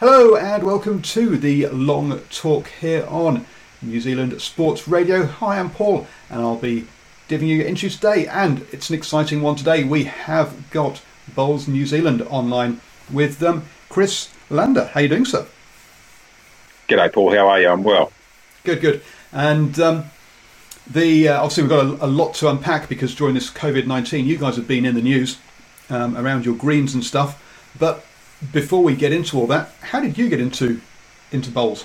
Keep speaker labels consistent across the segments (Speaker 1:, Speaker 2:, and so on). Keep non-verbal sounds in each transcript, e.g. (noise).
Speaker 1: Hello and welcome to the long talk here on New Zealand Sports Radio. Hi, I'm Paul and I'll be giving you into today. And it's an exciting one today. We have got Bowls New Zealand online with um, Chris Lander. How you doing, sir?
Speaker 2: G'day, Paul. How are you? I'm well.
Speaker 1: Good, good. And um, the uh, obviously we've got a, a, lot to unpack because during this COVID nineteen, you guys have been in the news um, around your greens and stuff. But before we get into all that, how did you get into into bowls?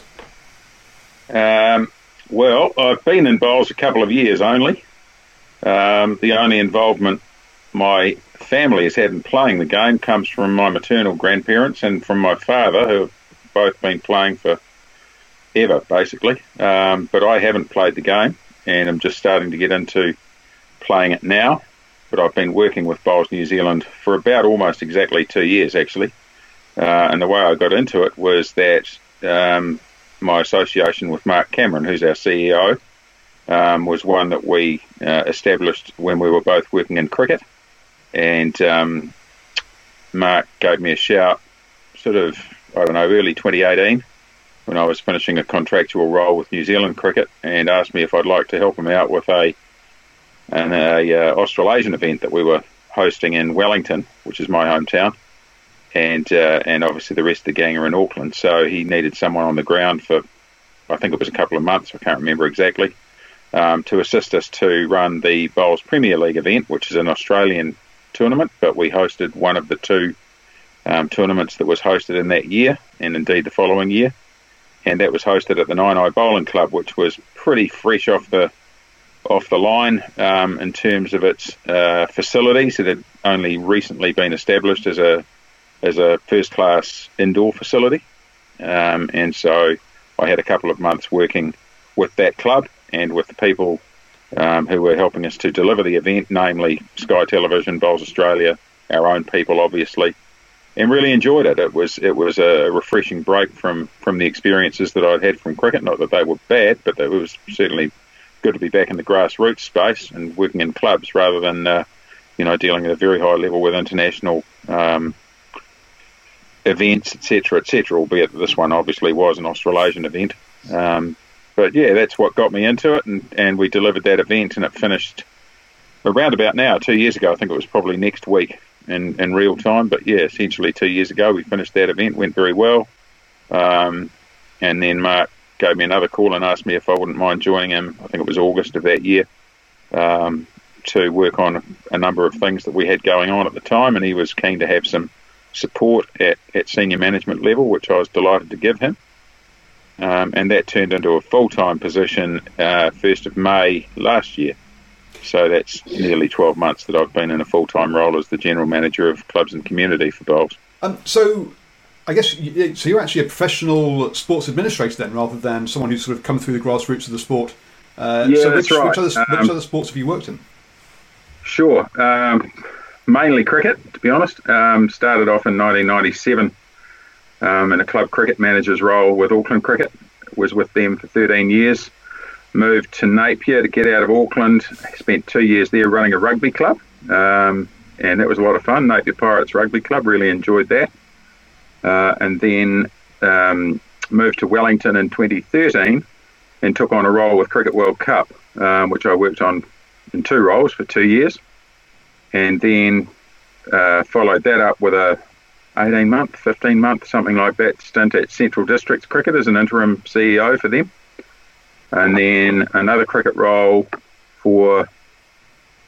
Speaker 2: Um, well, I've been in bowls a couple of years only. Um, the only involvement my family has had in playing the game comes from my maternal grandparents and from my father, who have both been playing for ever, basically. Um, but I haven't played the game, and I'm just starting to get into playing it now. But I've been working with Bowls New Zealand for about almost exactly two years, actually. Uh, and the way I got into it was that um, my association with Mark Cameron, who's our CEO, um, was one that we uh, established when we were both working in cricket. And um, Mark gave me a shout, sort of, I don't know, early 2018, when I was finishing a contractual role with New Zealand Cricket, and asked me if I'd like to help him out with a an a, uh, Australasian event that we were hosting in Wellington, which is my hometown and uh, and obviously the rest of the gang are in Auckland. So he needed someone on the ground for, I think it was a couple of months. I can't remember exactly, um, to assist us to run the Bowls Premier League event, which is an Australian tournament. But we hosted one of the two um, tournaments that was hosted in that year, and indeed the following year, and that was hosted at the Naenae Bowling Club, which was pretty fresh off the off the line um, in terms of its uh, facilities. It had only recently been established as a as a first class indoor facility. Um, and so I had a couple of months working with that club and with the people um, who were helping us to deliver the event, namely Sky Television, Bowls Australia, our own people, obviously, and really enjoyed it. It was it was a refreshing break from from the experiences that I'd had from cricket. Not that they were bad, but it was certainly good to be back in the grassroots space and working in clubs rather than uh, you know dealing at a very high level with international um, events, etc., etc. Albeit this one obviously was an Australasian event. Um, but yeah, that's what got me into it, and, and we delivered that event, and it finished around about now, two years ago. I think it was probably next week in, in real time. But yeah, essentially two years ago, we finished that event, went very well. Um, and then Mark gave me another call and asked me if I wouldn't mind joining him. I think it was August of that year um, to work on a number of things that we had going on at the time, and he was keen to have some support at, at senior management level, which I was delighted to give him. Um, and that turned into a full time position uh, 1st of May last year. So that's nearly 12 months that I've been in a full time role as the general manager of clubs and community for Bowls.
Speaker 1: Um, so I guess you, so. You're actually a professional sports administrator then, rather than someone who's sort of come through the grassroots of the sport.
Speaker 2: Uh, yeah,
Speaker 1: so
Speaker 2: which,
Speaker 1: that's
Speaker 2: right.
Speaker 1: Which other,
Speaker 2: um,
Speaker 1: which other sports have you worked in?
Speaker 2: Sure. Um, mainly cricket, to be honest. Um, started off in 1997 um, in a club cricket manager's role with Auckland Cricket. Was with them for 13 years. moved to Napier to get out of Auckland. Spent two years there running a rugby club, um, and that was a lot of fun. Napier Pirates Rugby Club, really enjoyed that. Uh, and then um, moved to Wellington in 2013 and took on a role with Cricket World Cup, um, which I worked on in two roles for two years, and then uh, followed that up with a 18 month, 15 month, something like that stint at Central Districts Cricket as an interim CEO for them. And then another cricket role for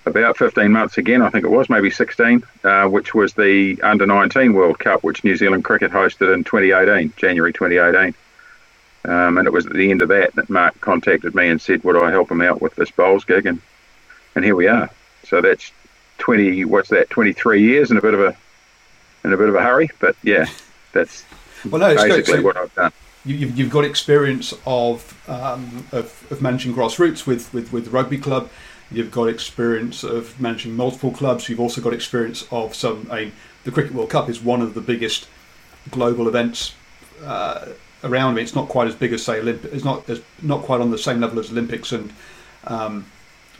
Speaker 2: about 15 months again, I think it was, maybe 16, uh, which was the Under 19 World Cup, which New Zealand Cricket hosted in 2018, January 2018. Um, and it was at the end of that that Mark contacted me and said, Would I help him out with this bowls gig? And, and here we are. So that's 20, what's that, 23 years in a bit of a in a bit of a hurry. But yeah, that's well, no, basically what I've done.
Speaker 1: You, have got experience of, um, of, of managing grassroots with, with, with the rugby club. You've got experience of managing multiple clubs. You've also got experience of some. I mean, the Cricket World Cup is one of the biggest global events uh, around. Me it's not quite as big as say Olymp- It's not as, not quite on the same level as Olympics and um,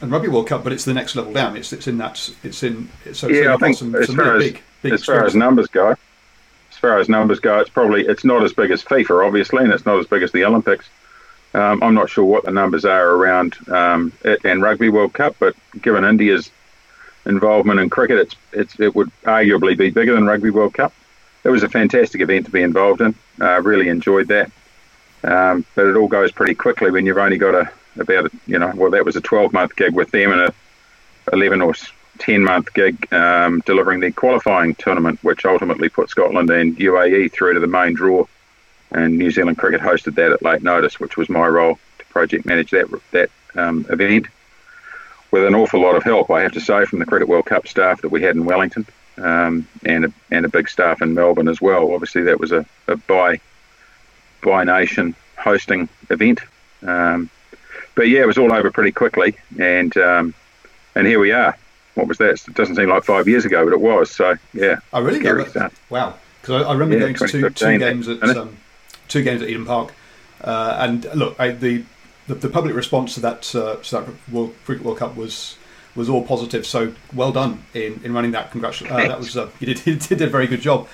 Speaker 1: and Rugby World Cup, but it's the next level down. It's it's in that. It's in. So,
Speaker 2: yeah, I think some, as some far as, big, big as far as numbers go, as far as numbers go, it's probably it's not as big as FIFA, obviously, and it's not as big as the Olympics. Um, I'm not sure what the numbers are around um, it and Rugby World Cup, but given India's involvement in cricket, it's, it's it would arguably be bigger than Rugby World Cup. It was a fantastic event to be involved in. I uh, really enjoyed that, um, but it all goes pretty quickly when you've only got a about you know well that was a 12 month gig with them and a 11 or 10 month gig um, delivering the qualifying tournament, which ultimately put Scotland and UAE through to the main draw. And New Zealand Cricket hosted that at late notice, which was my role to project manage that that um, event with an awful lot of help, I have to say, from the Cricket World Cup staff that we had in Wellington um, and a, and a big staff in Melbourne as well. Obviously, that was a, a by by nation hosting event. Um, but yeah, it was all over pretty quickly, and um, and here we are what was that? It doesn't seem like five years ago, but it was. So yeah.
Speaker 1: I really go. Wow, because I, I, remember yeah, going to two, two games at um, two games at Eden Park, uh, and look, I, the, the, the public response to that uh, to that World Cricket World Cup was was all positive. So well done in, in running that. Congratulations. Uh, that was uh, (laughs) you did you did a very good job.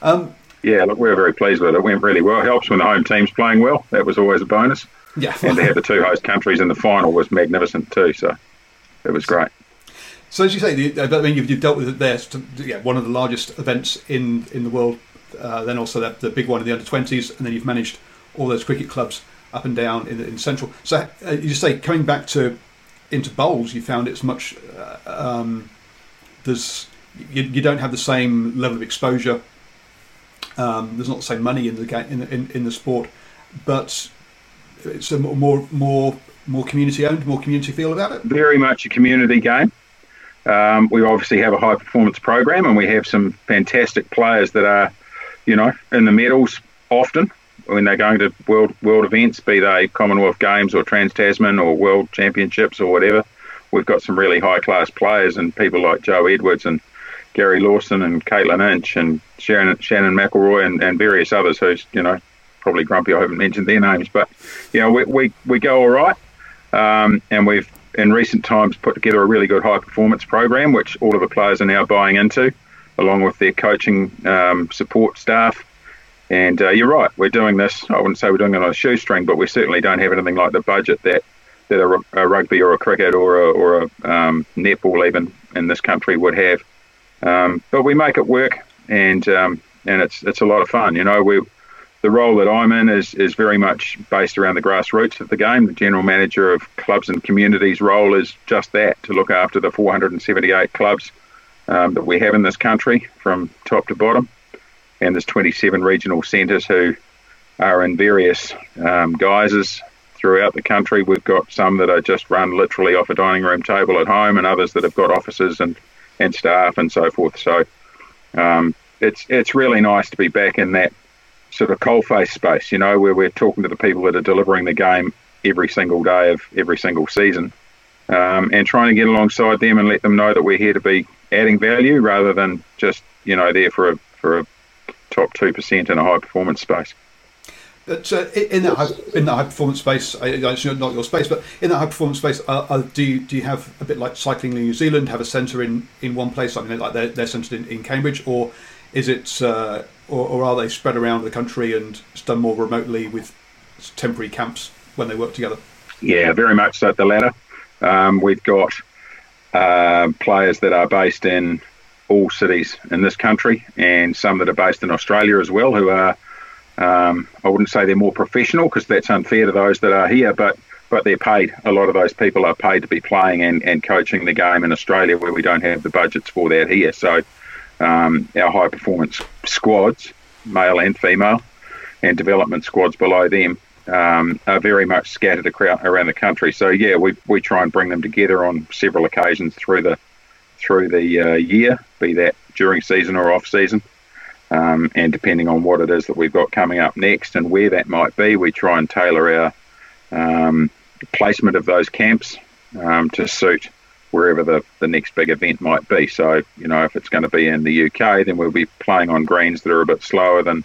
Speaker 1: Um,
Speaker 2: yeah, look, we are very pleased with it. It went really well. It helps when the home team's playing well. That was always a bonus.
Speaker 1: Yeah,
Speaker 2: and to have the two host countries in the final was magnificent too. So it was great.
Speaker 1: So as you say, the, I mean, you've, you've, dealt with it there. Yeah, one of the largest events in in the world. Uh, then also that, the big one in the under twenties, and then you've managed all those cricket clubs up and down in, in central. So uh, you say coming back to into bowls, you found it's much. Uh, um, there's you, you, don't have the same level of exposure. Um, there's not the same money in the game in, in, in the sport, but it's a more more more community owned, more community feel about it.
Speaker 2: Very much a community game. Um, we obviously have a high performance program, and we have some fantastic players that are, you know, in the medals often when they're going to world world events, be they Commonwealth Games or Trans Tasman or World Championships or whatever. We've got some really high class players and people like Jo Edwards and Gary Lawson and Katelyn Inch and Sharon, Shannon McIlroy and, and various others who's, you know, probably grumpy I haven't mentioned their names, but, you know, we, we, we go all right. Um, and we've in recent times put together a really good high performance program, which all of the players are now buying into, along with their coaching um, support staff. And uh, you're right, we're doing this. I wouldn't say we're doing it on a shoestring, but we certainly don't have anything like the budget that that a, a rugby or a cricket or a, or a um, netball even in this country would have. Um, but we make it work, and um, and it's it's a lot of fun. You know, we the role that I'm in is, is very much based around the grassroots of the game. The general manager of clubs and communities role is just that to look after the 478 clubs um, that we have in this country from top to bottom. And there's 27 regional centres who are in various um, guises throughout the country. We've got some that are just run literally off a dining room table at home, and others that have got offices and, and staff and so forth. So um, it's it's really nice to be back in that sort of coalface space, you know, where we're talking to the people that are delivering the game every single day of every single season, um, and trying to get alongside them and let them know that we're here to be adding value rather than just you know there for a for a top two percent in a high performance space.
Speaker 1: But uh, in that high, in that high performance space, it's not your space, but in that high performance space, uh, uh, do you do you have a bit like cycling in New Zealand, have a centre in, in one place, mean, like they're, they're centred in, in Cambridge, or is it, uh, or, or, are they spread around the country and it's done more remotely with temporary camps when they work together?
Speaker 2: Yeah, very much so. The latter. Um, we've got uh, players that are based in all cities in this country, and some that are based in Australia as well, who are um, I wouldn't say they're more professional because that's unfair to those that are here, but but they're paid. A lot of those people are paid to be playing and, and coaching the game in Australia, where we don't have the budgets for that here. So um, our high performance squads, male and female, and development squads below them um, are very much scattered around the country. So yeah, we we try and bring them together on several occasions through the through the uh, year, be that during season or off season. Um, and depending on what it is that we've got coming up next and where that might be, we try and tailor our um, placement of those camps um, to suit wherever the, the next big event might be. So, you know, if it's going to be in the UK, then we'll be playing on greens that are a bit slower than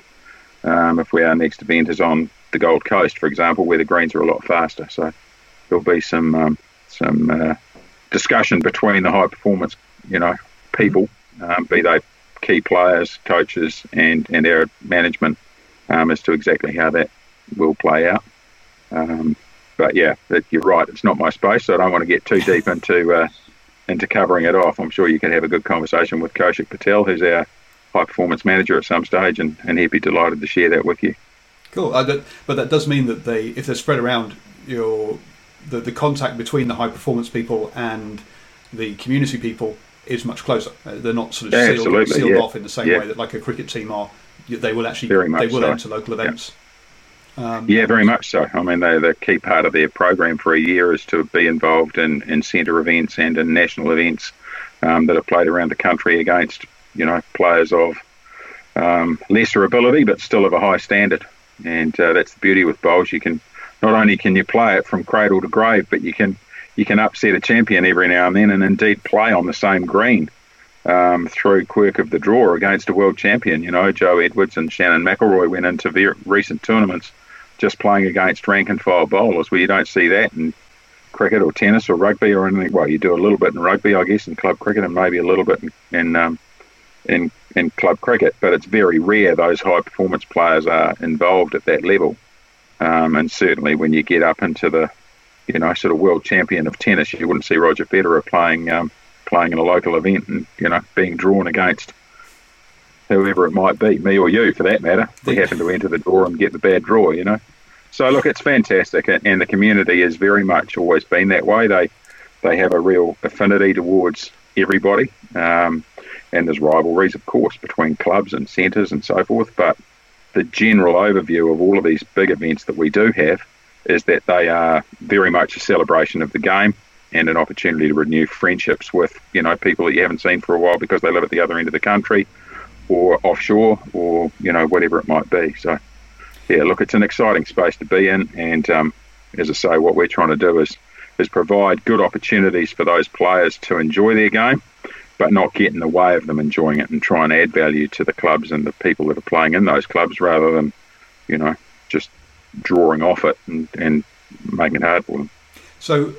Speaker 2: um, if we, our next event is on the Gold Coast, for example, where the greens are a lot faster. So there'll be some um, some uh, discussion between the high performance, you know, people, um, be they key players, coaches, and and our management um, as to exactly how that will play out. Um, but yeah, you're right. It's not my space, so I don't want to get too deep into uh, into covering it off. I'm sure you can have a good conversation with Kaushik Patel, who's our high performance manager at some stage, and, and he'd be delighted to share that with you.
Speaker 1: Cool, uh, that, but that does mean that they, if they're spread around, your the, the contact between the high performance people and the community people is much closer. Uh, they're not sort of yeah, sealed, sealed yeah. off in the same yeah. way that like a cricket team are. They will actually they will so. enter local events.
Speaker 2: Um, yeah, very much so. I mean, they, the key part of their program for a year is to be involved in, in centre events and in national events um, that are played around the country against, you know, players of um, lesser ability but still of a high standard. And uh, that's the beauty with bowls. You can not only can you play it from cradle to grave, but you can you can upset a champion every now and then, and indeed play on the same green um, through quirk of the draw against a world champion. You know, Jo Edwards and Shannon McIlroy went into recent tournaments just playing against rank and file bowlers, where you don't see that in cricket or tennis or rugby or anything. Well, you do a little bit in rugby, I guess, in club cricket, and maybe a little bit in in, um, in, in club cricket, but it's very rare those high performance players are involved at that level. Um, and certainly when you get up into the, you know, sort of world champion of tennis, you wouldn't see Roger Federer playing um, playing in a local event and you know being drawn against whoever it might be, me or you for that matter. We happen to enter the draw and get the bad draw, you know. So look, it's fantastic, and the community has very much always been that way. They they have a real affinity towards everybody, um, and there's rivalries, of course, between clubs and centres and so forth. But the general overview of all of these big events that we do have is that they are very much a celebration of the game and an opportunity to renew friendships with you know people that you haven't seen for a while because they live at the other end of the country or offshore or you know whatever it might be. So yeah, look, it's an exciting space to be in, and um, as I say, what we're trying to do is is provide good opportunities for those players to enjoy their game but not get in the way of them enjoying it and try and add value to the clubs and the people that are playing in those clubs rather than, you know, just drawing off it and, and making it hard for them.
Speaker 1: So,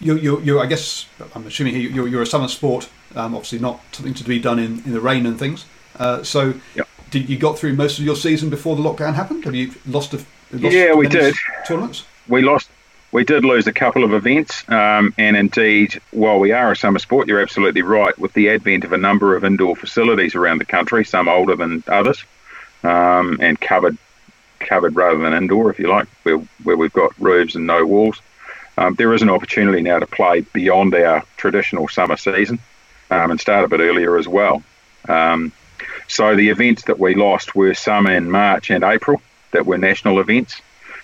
Speaker 1: you, you, you I guess, I'm assuming you're, you're a summer sport, um, obviously not something to be done in, in the rain and things. Uh, so, yep. Did you got through most of your season before the lockdown happened? Have you lost a lost
Speaker 2: yeah, we did
Speaker 1: tournaments?
Speaker 2: We lost we did lose a couple of events, um, and indeed, while we are a summer sport, you're absolutely right. With the advent of a number of indoor facilities around the country, some older than others, um, and covered, covered rather than indoor, if you like, where, where we've got roofs and no walls, um, there is an opportunity now to play beyond our traditional summer season, um, and start a bit earlier as well. Um, so the events that we lost were some in March and April that were national events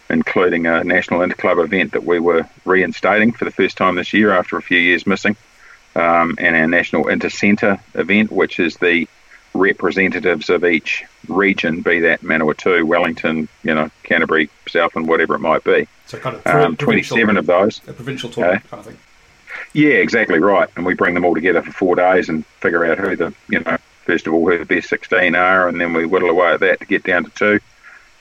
Speaker 2: including a national interclub event that we were reinstating for the first time this year after a few years missing, um, and our national intercentre event, which is the representatives of each region, be that Manawatu, Wellington, you know, Canterbury, Southland, whatever it might be.
Speaker 1: So kind of um,
Speaker 2: 27 of those.
Speaker 1: A provincial tournament uh, kind of thing.
Speaker 2: Yeah, exactly right. And we bring them all together for four days and figure out who the, you know, first of all, the best 16 are, and then we whittle away at that to get down to two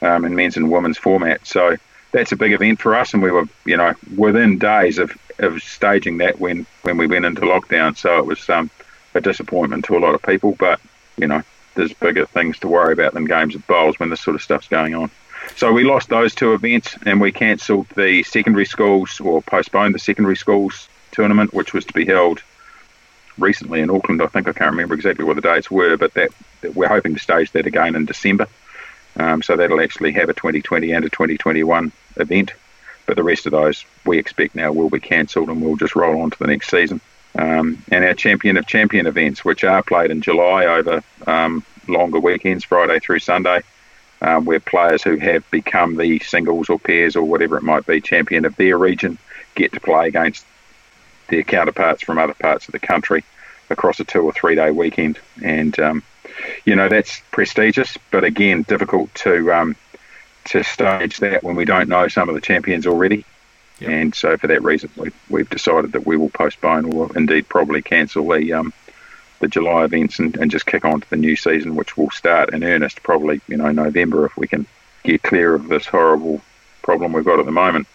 Speaker 2: um, in men's and women's format. So that's a big event for us, and we were, you know, within days of, of staging that when, when we went into lockdown. So it was um, a disappointment to a lot of people, but you know, there's bigger things to worry about than games of bowls when this sort of stuff's going on. So we lost those two events, and we cancelled the secondary schools or postponed the secondary schools tournament, which was to be held recently in Auckland. I think I can't remember exactly what the dates were, but that, that we're hoping to stage that again in December. Um, so that'll actually have a 2020 and a 2021 event. But the rest of those we expect now will be cancelled and we'll just roll on to the next season. Um, and our champion of champion events, which are played in July over um, longer weekends, Friday through Sunday, um, where players who have become the singles or pairs or whatever it might be champion of their region get to play against their counterparts from other parts of the country across a two or three day weekend. And um, you know that's prestigious, but again difficult to um, to stage that when we don't know some of the champions already. Yep. And so for that reason, we've, we've decided that we will postpone or indeed probably cancel the um, the July events and, and just kick on to the new season, which will start in earnest probably you know November if we can get clear of this horrible problem we've got at the moment.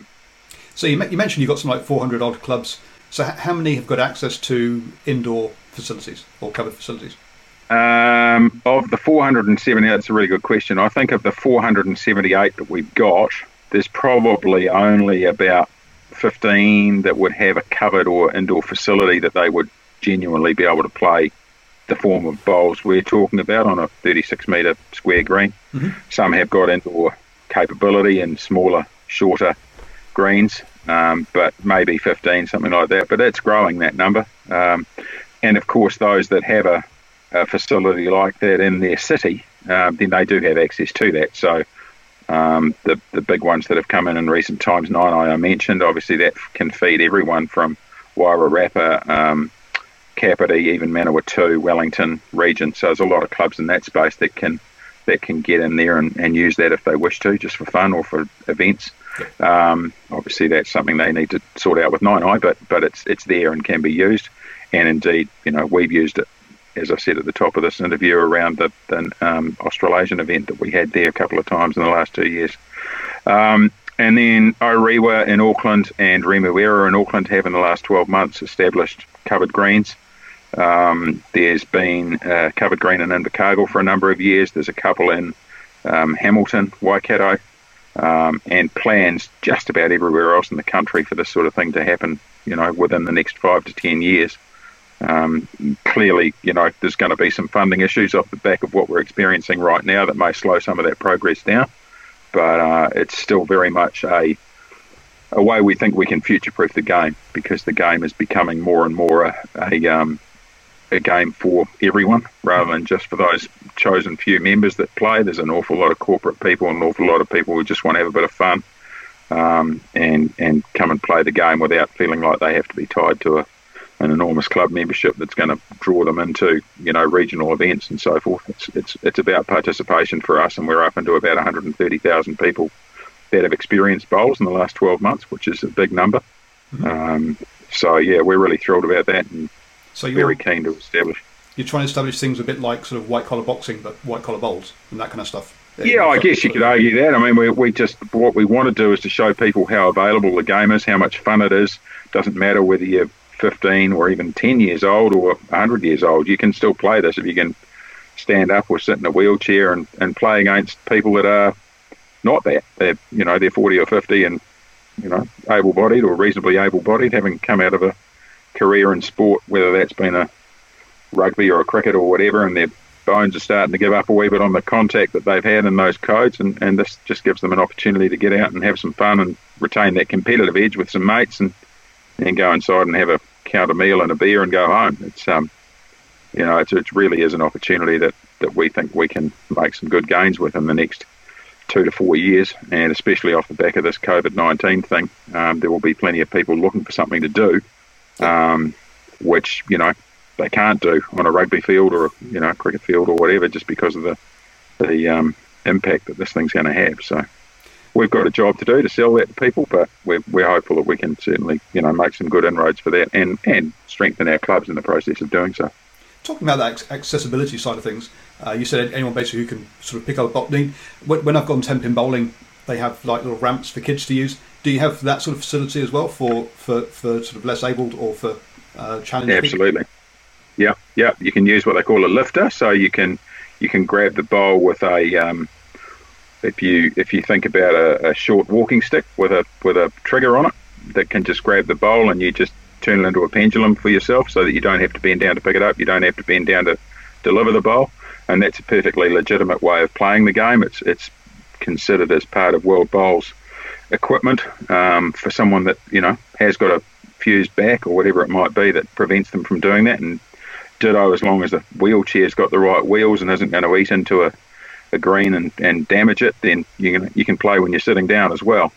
Speaker 1: So you, you mentioned you've got some like 400 odd clubs. So how many have got access to indoor facilities or covered facilities?
Speaker 2: Um, of the 470, that's a really good question. I think of the 478 that we've got, there's probably only about 15 that would have a covered or indoor facility that they would genuinely be able to play the form of bowls we're talking about on a 36 metre square green. Mm-hmm. Some have got indoor capability and smaller, shorter greens, um, but maybe 15, something like that. But it's growing that number. Um, and of course, those that have a a facility like that in their city, um, then they do have access to that. So um, the the big ones that have come in in recent times, Naenae I mentioned, obviously that can feed everyone from Wairarapa, um, Kapiti, even Manawatu, Wellington region. So there's a lot of clubs in that space that can that can get in there and, and use that if they wish to, just for fun or for events. Um, obviously, that's something they need to sort out with Naenae, but but it's it's there and can be used. And indeed, you know, we've used it as I said at the top of this interview, around the, the um, Australasian event that we had there a couple of times in the last two years. Um, and then Orewa in Auckland and Remuera in Auckland have in the last 12 months established covered greens. Um, there's been uh, covered green in Invercargill for a number of years. There's a couple in um, Hamilton, Waikato, um, and plans just about everywhere else in the country for this sort of thing to happen, you know, within the next five to ten years. Um, clearly, you know, there's going to be some funding issues off the back of what we're experiencing right now that may slow some of that progress down. But uh, it's still very much a a way we think we can future-proof the game because the game is becoming more and more a, a, um, a game for everyone rather than just for those chosen few members that play. There's an awful lot of corporate people and an awful lot of people who just want to have a bit of fun um, and and come and play the game without feeling like they have to be tied to a an enormous club membership that's going to draw them into you know regional events and so forth. It's it's it's about participation for us, and we're up into about 130,000 people that have experienced bowls in the last 12 months, which is a big number. Mm-hmm. Um, so yeah, we're really thrilled about that, and so you're very keen to establish.
Speaker 1: You're trying to establish things a bit like sort of white collar boxing, but white collar bowls and that kind of stuff.
Speaker 2: Yeah, I guess you could argue that. I mean, we, we just what we want to do is to show people how available the game is, how much fun it is. Doesn't matter whether you're 15 or even 10 years old or 100 years old, you can still play this if you can stand up or sit in a wheelchair and, and play against people that are not that. They're, you know, they're 40 or 50 and, you know, able bodied or reasonably able bodied, having come out of a career in sport, whether that's been a rugby or a cricket or whatever, and their bones are starting to give up a wee bit on the contact that they've had in those codes. And, and this just gives them an opportunity to get out and have some fun and retain that competitive edge with some mates and, and go inside and have a count a meal and a beer and go home. It's um, you know, it's, it really is an opportunity that, that we think we can make some good gains with in the next two to four years, and especially off the back of this COVID nineteen thing, um, there will be plenty of people looking for something to do, um, which you know they can't do on a rugby field or a, you know cricket field or whatever, just because of the the um, impact that this thing's going to have. So we've got a job to do to sell that to people, but we're, we're hopeful that we can certainly, you know, make some good inroads for that and, and strengthen our clubs in the process of doing so.
Speaker 1: Talking about that accessibility side of things, Uh, you said anyone basically who can sort of pick up a ball. When, I've gone ten pin bowling, they have like little ramps for kids to use. Do you have that sort of facility as well for for, for sort of less abled or for uh, challenged?
Speaker 2: Absolutely. Yeah, yeah. You can use what they call a lifter, so you can you can grab the bowl with a um, if you if you think about a, a, short walking stick with a with a trigger on it that can just grab the bowl and you just turn it into a pendulum for yourself, so that you don't have to bend down to pick it up. You don't have to bend down to deliver the bowl, and that's a perfectly legitimate way of playing the game. It's it's considered as part of World Bowls equipment um, for someone that you know has got a fused back or whatever it might be that prevents them from doing that. And ditto, as long as the wheelchair's got the right wheels and isn't going to eat into a, a green and, and damage it, then you can you can play when you're sitting down as well.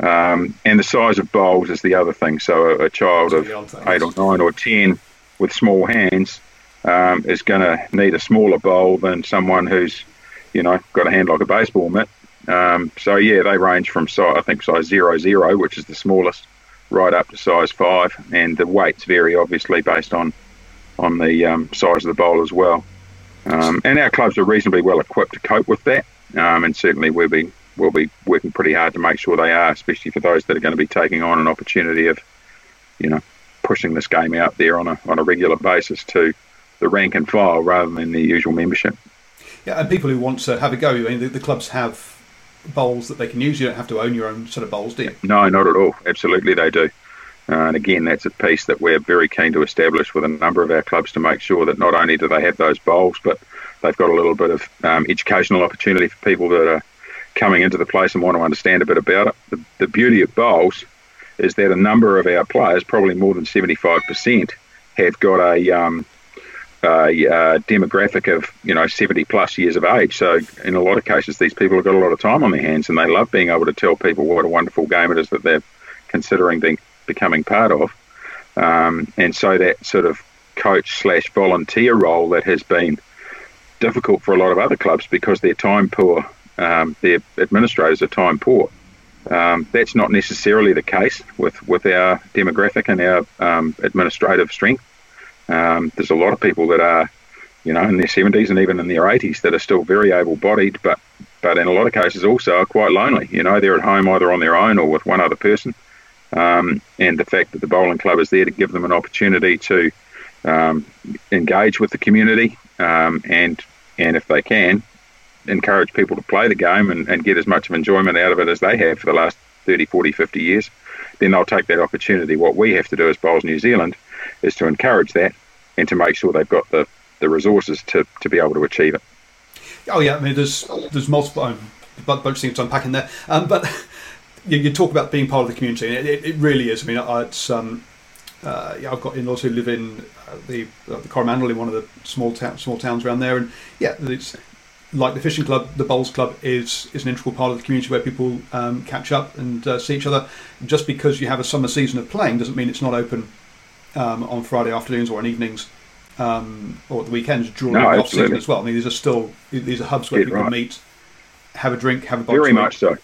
Speaker 2: Um, and the size of bowls is the other thing. So a, a child of eight or nine or ten with small hands um, is going to need a smaller bowl than someone who's, you know, got a hand like a baseball mitt. Um, so yeah, they range from size, I think size zero zero, which is the smallest, right up to size five, and the weights vary obviously based on on the um, size of the bowl as well. Um, and our clubs are reasonably well equipped to cope with that, um, and certainly we'll be we'll be working pretty hard to make sure they are, especially for those that are going to be taking on an opportunity of, you know, pushing this game out there on a on a regular basis to the rank and file rather than the usual membership.
Speaker 1: Yeah, and people who want to have a go, I mean, the, the clubs have bowls that they can use. You don't have to own your own sort of bowls, do you?
Speaker 2: No, not at all. Absolutely, they do. Uh, and again, that's a piece that we're very keen to establish with a number of our clubs to make sure that not only do they have those bowls, but they've got a little bit of um, educational opportunity for people that are coming into the place and want to understand a bit about it. The, the beauty of bowls is that a number of our players, probably more than 75%, have got a um, uh, demographic of you know 70 plus years of age. So in a lot of cases, these people have got a lot of time on their hands, and they love being able to tell people what a wonderful game it is that they're considering being, becoming part of. Um, and so that sort of coach slash volunteer role that has been difficult for a lot of other clubs because they're time poor, um, their administrators are time poor. Um, that's not necessarily the case with, with our demographic and our um, administrative strength. Um, there's a lot of people that are, you know, in their 70s and even in their 80s that are still very able-bodied, but but in a lot of cases also are quite lonely. You know, they're at home either on their own or with one other person. Um, and the fact that the bowling club is there to give them an opportunity to um, engage with the community um, and and if they can encourage people to play the game and, and get as much of enjoyment out of it as they have for the last 30, 40, 50 years, then they'll take that opportunity. What we have to do as Bowls New Zealand is to encourage that and to make sure they've got the, the resources to, to be able to achieve it.
Speaker 1: Oh yeah, I mean there's there's multiple um, bunch of things to unpack in there, um, but (laughs) you, you, talk about being part of the community, and it, it really is. I mean, it's um, uh, yeah, I've got in-laws who live in uh, the uh, the Coromandel in one of the small small towns around there, and yeah, it's like the fishing club, the bowls club is is an integral part of the community where people um, catch up and uh, see each other. Just because you have a summer season of playing doesn't mean it's not open um, on Friday afternoons or on evenings um, or the weekends during no, the off season as well. I mean, these are still these are hubs where Get people right. meet, have a drink, have a bite.
Speaker 2: Very much so.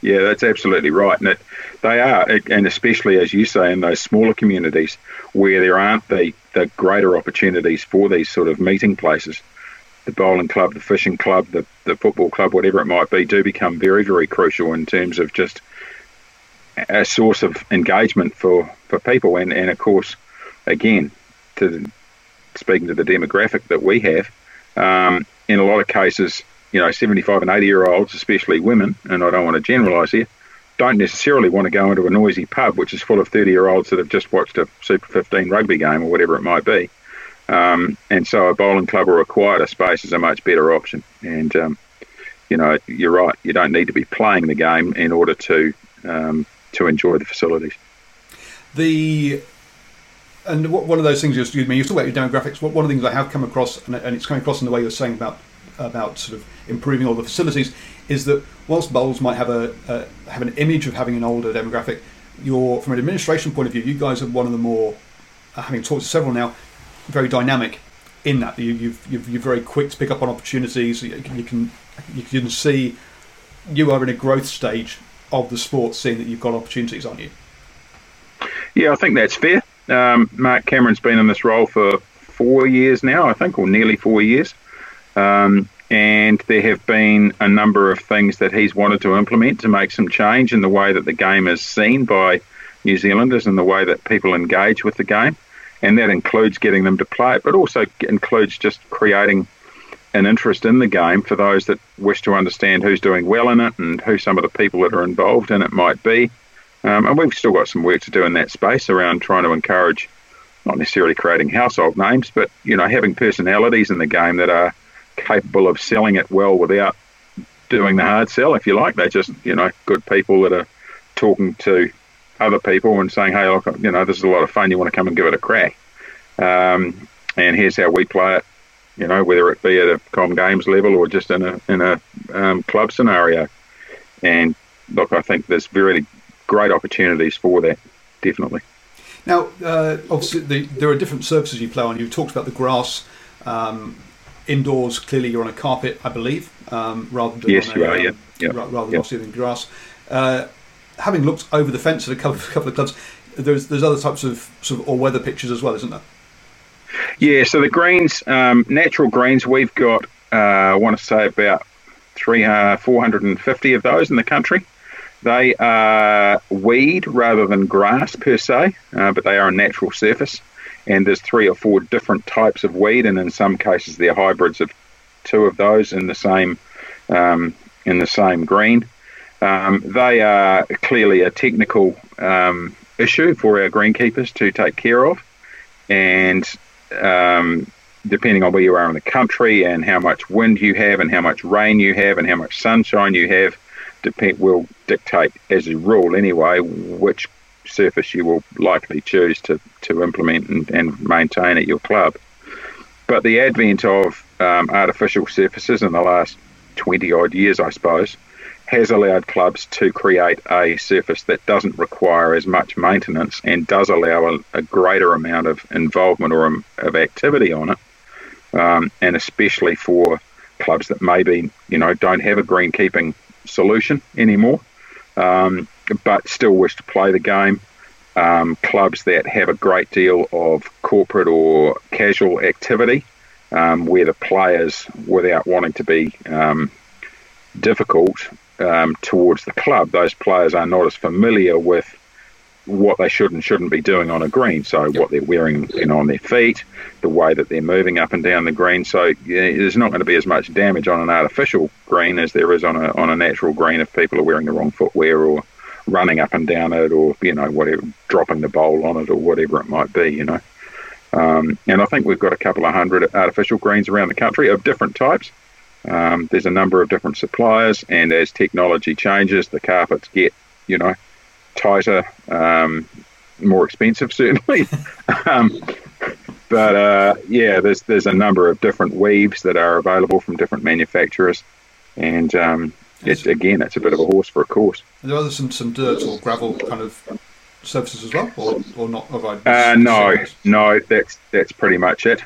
Speaker 2: Yeah, that's absolutely right, and it, they are, and especially as you say, in those smaller communities where there aren't the, the greater opportunities for these sort of meeting places. The bowling club, the fishing club, the, the football club, whatever it might be, do become very, very crucial in terms of just a source of engagement for, for people. And, and of course, again, to speaking to the demographic that we have, um, in a lot of cases, you know, 75 and 80 year olds, especially women, and I don't want to generalise here, don't necessarily want to go into a noisy pub which is full of 30 year olds that have just watched a Super 15 rugby game or whatever it might be. Um, and so a bowling club or a quieter space is a much better option. And, um, you know, you're right, you don't need to be playing the game in order to um, to enjoy the facilities.
Speaker 1: The and one of those things you excuse me, you talk about your demographics. What, One of the things I have come across, and it's coming across in the way you're saying about about sort of improving all the facilities, is that whilst bowls might have a, a have an image of having an older demographic, you're from an administration point of view, you guys are one of the more, uh, having talked to several now, very dynamic in that you, you've, you've, you're very quick to pick up on opportunities. You you can you can see you are in a growth stage of the sport, seeing that you've got opportunities on you.
Speaker 2: Yeah, I think that's fair. Um, Mark Cameron's been in this role for four years now, I think, or nearly four years. Um, and there have been a number of things that he's wanted to implement to make some change in the way that the game is seen by New Zealanders and the way that people engage with the game. And that includes getting them to play it, but also includes just creating an interest in the game for those that wish to understand who's doing well in it and who some of the people that are involved in it might be. Um, and we've still got some work to do in that space around trying to encourage not necessarily creating household names, but you know having personalities in the game that are capable of selling it well without doing the hard sell, if you like. They're just, you know, good people that are talking to other people and saying, hey, look, you know, this is a lot of fun. You want to come and give it a crack. Um, and here's how we play it, you know, whether it be at a com games level or just in a, in a um, club scenario. And look, I think there's very great opportunities for that, definitely.
Speaker 1: Now, uh, obviously, the, there are different surfaces you play on. You've talked about the grass. Um, indoors, clearly you're on a carpet, I believe, um, rather than
Speaker 2: yes,
Speaker 1: on
Speaker 2: you
Speaker 1: a,
Speaker 2: are, yeah.
Speaker 1: um,
Speaker 2: yeah.
Speaker 1: rather than obviously than grass. Uh, having looked over the fence at a couple, (laughs) couple of clubs, there's there's other types of sort of all weather pitches as well, isn't there?
Speaker 2: Yeah, so the greens, um, natural greens, we've got, uh, I want to say about three, uh, 450 of those in the country. They are weed rather than grass per se, uh, but they are a natural surface and there's three or four different types of weed, and in some cases they're hybrids of two of those in the same um, in the same green. Um, they are clearly a technical um, issue for our greenkeepers to take care of, and um, depending on where you are in the country and how much wind you have and how much rain you have and how much sunshine you have, depend will dictate as a rule anyway which surface you will likely choose to, to implement and, and maintain at your club. But the advent of um, artificial surfaces in the last 20 odd years, I suppose, has allowed clubs to create a surface that doesn't require as much maintenance and does allow a, a greater amount of involvement or um, of activity on it. Um, and especially for clubs that maybe, you know, don't have a greenkeeping solution anymore. Um, but still wish to play the game. Um, clubs that have a great deal of corporate or casual activity, um, where the players, without wanting to be um, difficult um, towards the club, those players are not as familiar with what they should and shouldn't be doing on a green. So what they're wearing, you know, on their feet, the way that they're moving up and down the green. So there's not going to be as much damage on an artificial green as there is on a on a natural green if people are wearing the wrong footwear or running up and down it or you know whatever dropping the bowl on it or whatever it might be you know um, and I think we've got a couple of hundred artificial greens around the country of different types um, there's a number of different suppliers and as technology changes the carpets get you know tighter um, more expensive (laughs) certainly um, but uh, yeah there's there's a number of different weaves that are available from different manufacturers and um, it's again, it's a bit of a horse for a course.
Speaker 1: Are there other some some dirt or gravel kind of surfaces as well, or, or not?
Speaker 2: Uh, no, no, that's that's pretty much it.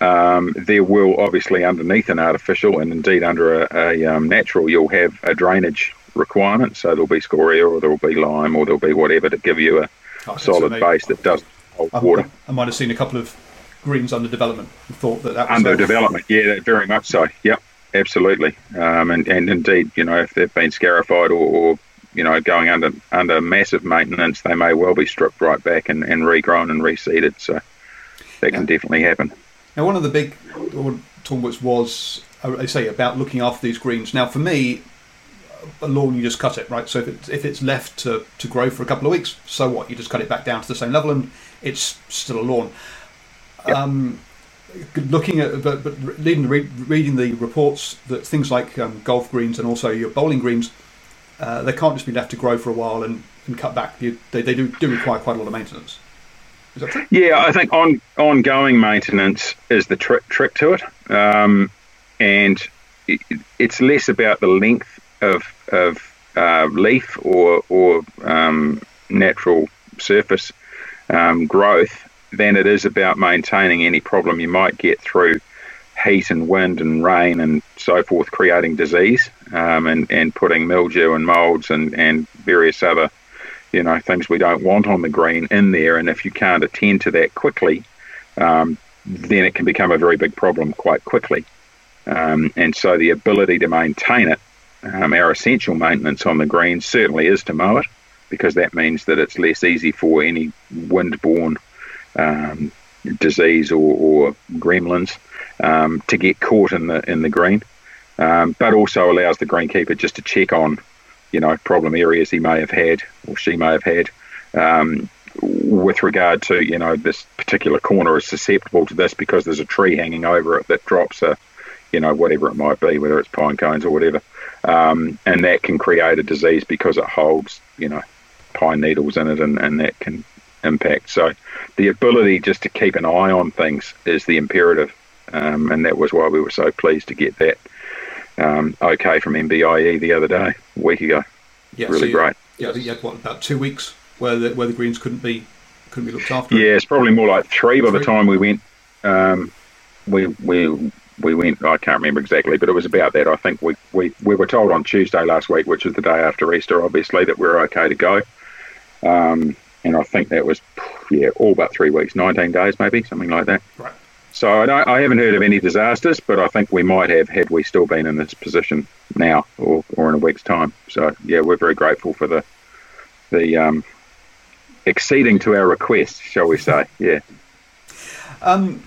Speaker 2: Um, there will obviously underneath an artificial, and indeed under a, a um, natural, you'll have a drainage requirement. So there'll be scoria, or there'll be lime, or there'll be whatever to give you a oh, solid base that doesn't hold
Speaker 1: I,
Speaker 2: water.
Speaker 1: I might have seen a couple of greens under development and thought that that was
Speaker 2: under development. Yeah, very much so. Yep. Absolutely, um, and and indeed, you know, if they've been scarified or, or, you know going under under massive maintenance, they may well be stripped right back and, and regrown and reseeded. So that can definitely happen.
Speaker 1: Now, one of the big talks was, I say, about looking after these greens. Now, for me, a lawn you just cut it right. So if it's, if it's left to, to grow for a couple of weeks, so what? You just cut it back down to the same level, and it's still a lawn. Yep. Um, looking at but, but reading, reading the reports that things like um, golf greens and also your bowling greens uh, they can't just be left to grow for a while and, and cut back you, they, they do, do require quite a lot of maintenance is that true
Speaker 2: yeah I think on, ongoing maintenance is the trick trick to it. Um, and it, it's less about the length of, of uh, leaf or, or um, natural surface um, growth than it is about maintaining any problem you might get through heat and wind and rain and so forth, creating disease um, and, and putting mildew and molds and, and various other you know things we don't want on the green in there. And if you can't attend to that quickly, um, then it can become a very big problem quite quickly. Um, and so the ability to maintain it, um, our essential maintenance on the green certainly is to mow it, because that means that it's less easy for any wind-borne um, disease or, or gremlins um, to get caught in the in the green. Um, but also allows the greenkeeper just to check on, you know, problem areas he may have had or she may have had. Um, with regard to you know this particular corner is susceptible to this because there's a tree hanging over it that drops a you know whatever it might be whether it's pine cones or whatever. Um, and that can create a disease because it holds you know pine needles in it and, and that can impact. So the ability just to keep an eye on things is the imperative. Um, and that was why we were so pleased to get that um, okay from MBIE the other day a week ago yeah, really so great
Speaker 1: yeah I think you had what about two weeks where the where the greens couldn't be couldn't be looked after.
Speaker 2: Yeah, it's probably more like three by the time we went. Um, we we we went. I can't remember exactly, but it was about that. I think we, we, we were told on Tuesday last week, which was the day after Easter, obviously, that we are okay to go. Um, and I think that was yeah, all about three weeks, nineteen days, maybe something like that.
Speaker 1: Right.
Speaker 2: So I, I haven't heard of any disasters, but I think we might have had we still been in this position now or, or in a week's time. So yeah, we're very grateful for the the um, exceeding to our request, shall we say? (laughs) Yeah.
Speaker 1: Um,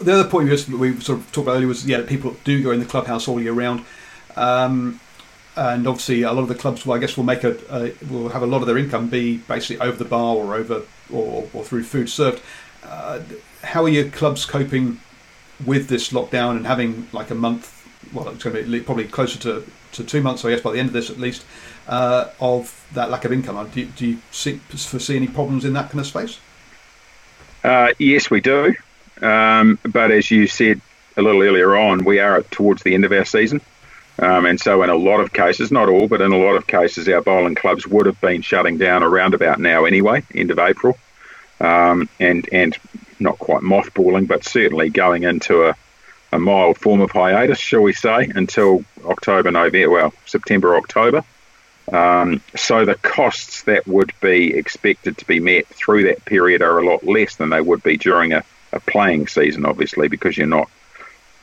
Speaker 1: the other point we sort of talked about earlier was yeah, people do go in the clubhouse all year round, um, and obviously a lot of the clubs, well, I guess, will make a, will have a lot of their income be basically over the bar or over or, or through food served. How are your clubs coping with this lockdown and having like a month? Well, it's going to be probably closer to, to two months, I guess, by the end of this at least uh, of that lack of income. Do you, do you see, foresee any problems in that kind of space?
Speaker 2: Uh, yes, we do. Um, but as you said a little earlier on, we are towards the end of our season. Um, and so, in a lot of cases, not all, but in a lot of cases, our bowling clubs would have been shutting down around about now anyway, end of April, um, and and not quite mothballing, but certainly going into a, a mild form of hiatus, shall we say, until October, November, well, September, October. Um, so the costs that would be expected to be met through that period are a lot less than they would be during a, a playing season, obviously, because you're not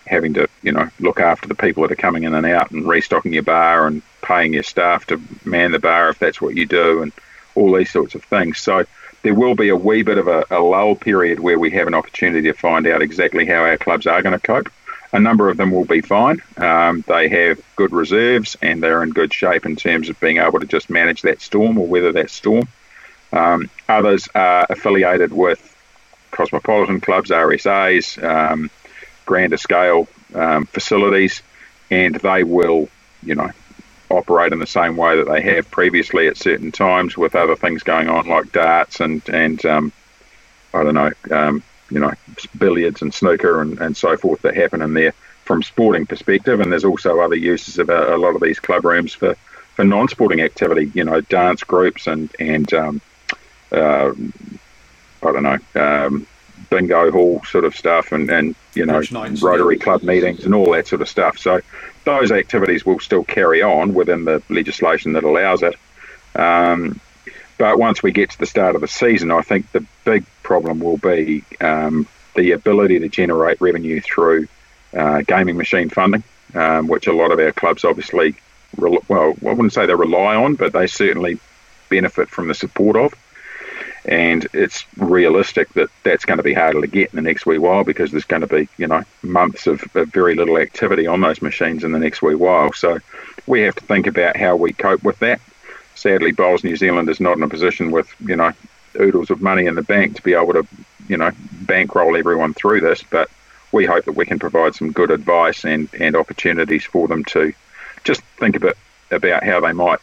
Speaker 2: having to, you know, look after the people that are coming in and out and restocking your bar and paying your staff to man the bar if that's what you do and all these sorts of things. So there will be a wee bit of a, a lull period where we have an opportunity to find out exactly how our clubs are going to cope a number of them will be fine. Um, they have good reserves and they're in good shape in terms of being able to just manage that storm or weather that storm. Um, others are affiliated with cosmopolitan clubs, RSAs, um, grander scale um, facilities, and they will, you know, operate in the same way that they have previously at certain times with other things going on like darts and and um, I don't know um, you know, billiards and snooker and, and so forth that happen in there from sporting perspective. And there's also other uses of a, a lot of these club rooms for, for non-sporting activity, you know, dance groups and, and um, uh, I don't know, um, bingo hall sort of stuff and, and you know, Rotary Club meetings and all that sort of stuff. So those activities will still carry on within the legislation that allows it. Um, but once we get to the start of the season, I think the big problem will be um, the ability to generate revenue through uh, gaming machine funding, um, which a lot of our clubs obviously, re- well, I wouldn't say they rely on, but they certainly benefit from the support of. And it's realistic that that's going to be harder to get in the next wee while because there's going to be, you know, months of, of very little activity on those machines in the next wee while. So we have to think about how we cope with that sadly, Bowls New Zealand is not in a position with you know oodles of money in the bank to be able to you know bankroll everyone through this. But we hope that we can provide some good advice and, and opportunities for them to just think a bit about how they might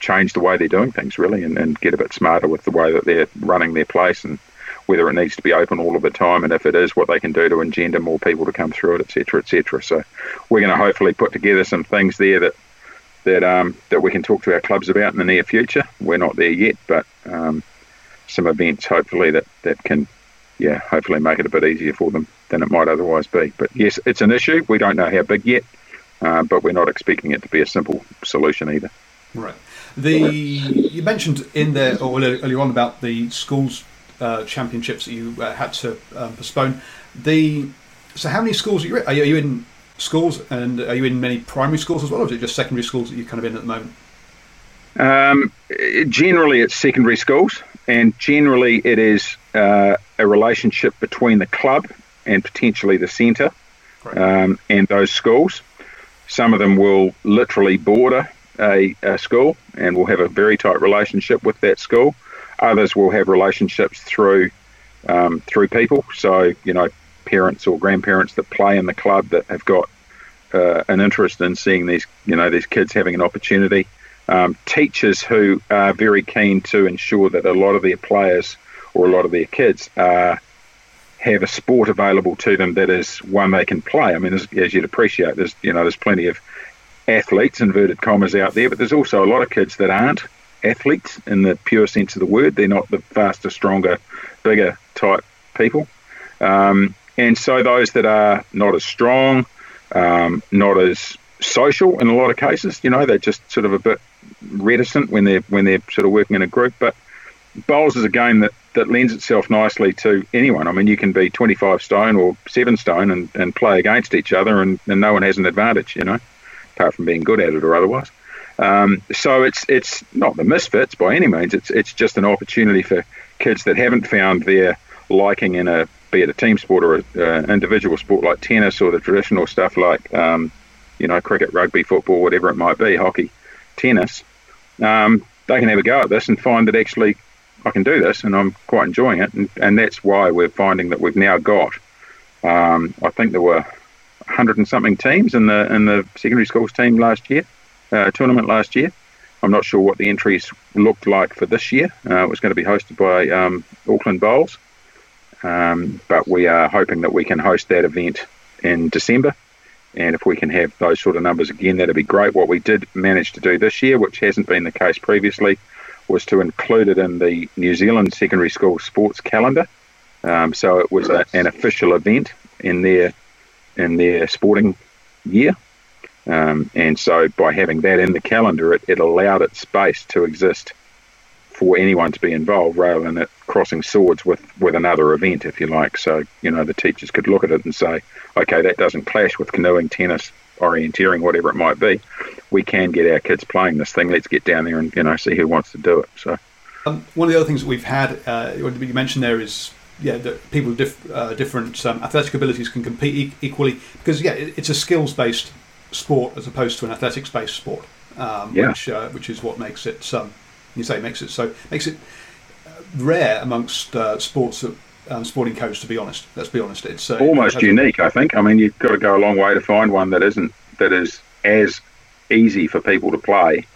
Speaker 2: change the way they're doing things really and, and get a bit smarter with the way that they're running their place and whether it needs to be open all of the time and if it is what they can do to engender more people to come through it etc etc so we're going to hopefully put together some things there that that um, that we can talk to our clubs about in the near future. We're not there yet, but um, some events hopefully that, that can, yeah, hopefully make it a bit easier for them than it might otherwise be. But yes, it's an issue. We don't know how big yet, uh, but we're not expecting it to be a simple solution either.
Speaker 1: Right. The you mentioned in there or earlier on about the schools uh, championships that you uh, had to um, postpone. The so how many schools are you, are you in schools, and are you in many primary schools as well, or is it just secondary schools that you're kind of in at the moment?
Speaker 2: Um, generally, it's secondary schools, and generally, it is uh, a relationship between the club and potentially the centre um, and those schools. Some of them will literally border a, a, school and will have a very tight relationship with that school. Others will have relationships through um, through people. So you know, parents or grandparents that play in the club that have got uh, an interest in seeing these you know these kids having an opportunity um, teachers who are very keen to ensure that a lot of their players or a lot of their kids uh, have a sport available to them that is one they can play. I mean, as, as, you'd appreciate, there's you know there's plenty of athletes inverted commas out there, but there's also a lot of kids that aren't athletes in the pure sense of the word. They're not the faster, stronger, bigger type people, um, and so those that are not as strong, um, not as social in a lot of cases. You know, they're just sort of a bit reticent when they're when they're sort of working in a group. But bowls is a game that, that lends itself nicely to anyone. I mean, you can be 25 stone or seven stone and, and play against each other, and, and no one has an advantage. You know, apart from being good at it or otherwise. Um, so it's it's not the misfits by any means. It's it's just an opportunity for kids that haven't found their liking in a be it a team sport or an uh, individual sport like tennis or the traditional stuff like um, you know, cricket, rugby, football, whatever it might be, hockey, tennis, um, they can have a go at this and find that actually I can do this and I'm quite enjoying it. And, and that's why we're finding that we've now got, um, I think there were 100 and something teams in the in the secondary schools team last year, uh, tournament last year. I'm not sure what the entries looked like for this year. Uh, it was going to be hosted by um, Auckland Bowls, um, but we are hoping that we can host that event in December and if we can have those sort of numbers again, that'd be great. What we did manage to do this year, which hasn't been the case previously, was to include it in the New Zealand secondary school sports calendar. Um, so it was a, an official event in their in their sporting year. Um, and so by having that in the calendar, it, it allowed its space to exist for anyone to be involved rather than it crossing swords with, with another event, if you like. So, you know, the teachers could look at it and say, okay, that doesn't clash with canoeing, tennis, orienteering, whatever it might be. We can get our kids playing this thing. Let's get down there and, you know, see who wants to do it. So,
Speaker 1: um, one of the other things that we've had, uh, you mentioned there is, yeah, that people with diff, uh, different um, athletic abilities can compete e- equally because, yeah, it, it's a skills based sport as opposed to an athletics based sport, um, yeah. which, uh, which is what makes it. Um, you say makes it so makes it uh, rare amongst uh, sports um, sporting codes. To be honest, let's be honest, it's
Speaker 2: uh, almost unique. I think. I mean, you've got to go a long way to find one that isn't that is as easy for people to play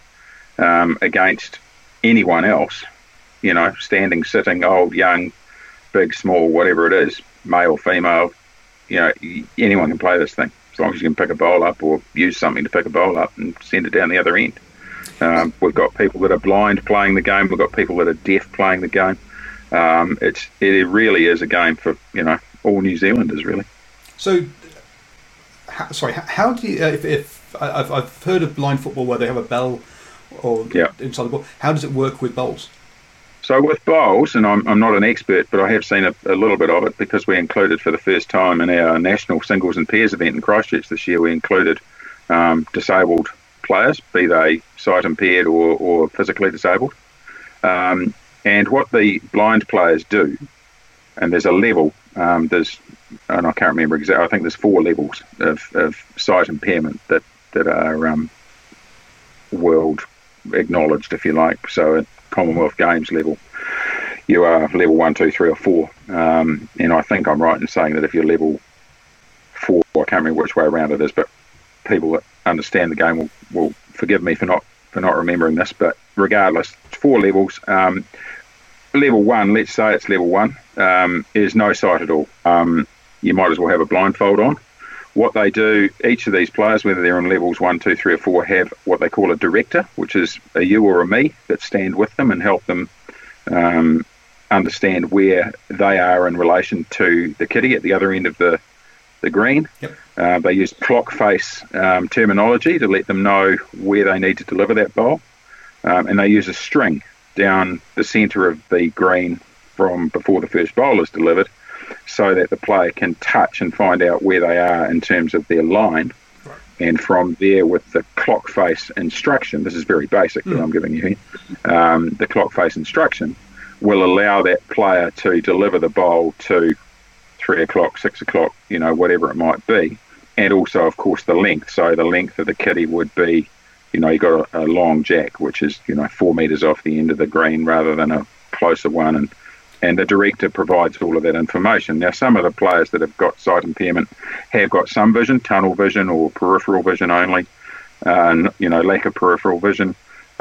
Speaker 2: um, against anyone else. You know, standing, sitting, old, young, big, small, whatever it is, male, female. You know, anyone can play this thing as long as you can pick a bowl up or use something to pick a bowl up and send it down the other end. Um, we've got people that are blind playing the game. We've got people that are deaf playing the game. Um, it's it really is a game for you know all New Zealanders really.
Speaker 1: So, how, sorry, how do you? Uh, if, if I've, I've heard of blind football where they have a bell or inside the ball, how does it work with bowls?
Speaker 2: So with bowls, and I'm, I'm not an expert, but I have seen a, a, little bit of it because we included for the first time in our national singles and pairs event in Christchurch this year. We included um, disabled players, be they sight impaired or, or physically disabled. Um, and what the blind players do, and there's a level, um, there's, and I can't remember exactly, I think there's four levels of, of sight impairment that, that are um, world acknowledged, if you like. So Commonwealth Games level, you are level one, two, three, or four. Um, and I think I'm right in saying that if you're level four, I can't remember which way around it is, but people that understand the game will, will forgive me for not for not remembering this, but regardless, four levels. Um, level one, let's say it's level one, um, is no sight at all. Um, you might as well have a blindfold on. What they do, each of these players, whether they're on levels one, two, three, or four, have what they call a director, which is a you or a me that stand with them and help them um, understand where they are in relation to the kitty at the other end of the the green.
Speaker 1: Yep.
Speaker 2: Uh, they use clock face um, terminology to let them know where they need to deliver that bowl. Um, and they use a string down the centre of the green from before the first bowl is delivered so that the player can touch and find out where they are in terms of their line. And from there, with the clock face instruction, this is very basic mm. that I'm giving you here, um, the clock face instruction will allow that player to deliver the bowl to three o'clock, six o'clock, you know, whatever it might be. And also, of course, the length. So the length of the kitty would be, you know, you got a, a long jack, which is, you know, four metres off the end of the green rather than a closer one. And and the director provides all of that information. Now, some of the players that have got sight impairment have got some vision, tunnel vision or peripheral vision only, uh, and you know, lack of peripheral vision,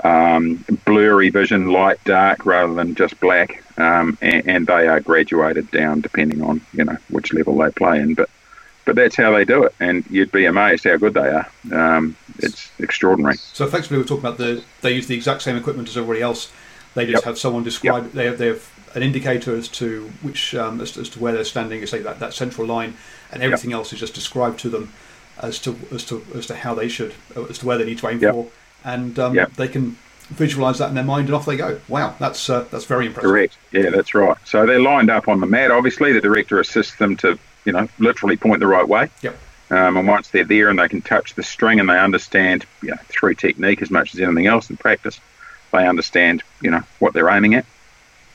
Speaker 2: um, blurry vision, light, dark, rather than just black, um, and, and, they are graduated down depending on you know which level they play in. But but that's how they do it, and you'd be amazed how good they are. Um, it's extraordinary.
Speaker 1: So effectively, we're talking about the they use the exact same equipment as everybody else. They just yep. have someone describe. Yep. They have they have an indicator as to which um, as, as, to where they're standing, say that, that central line, and everything yep. else is just described to them as to as to as to how they should as to where they need to aim yep. for, and um, yep. they can visualize that in their mind and off they go. Wow, that's uh, that's very impressive.
Speaker 2: Correct. Yeah, that's right. So they're lined up on the mat. Obviously, the director assists them to you know literally point the right way.
Speaker 1: Yep.
Speaker 2: Um, and once they're there and they can touch the string and they understand you know, through technique as much as anything else in practice, they understand you know what they're aiming at.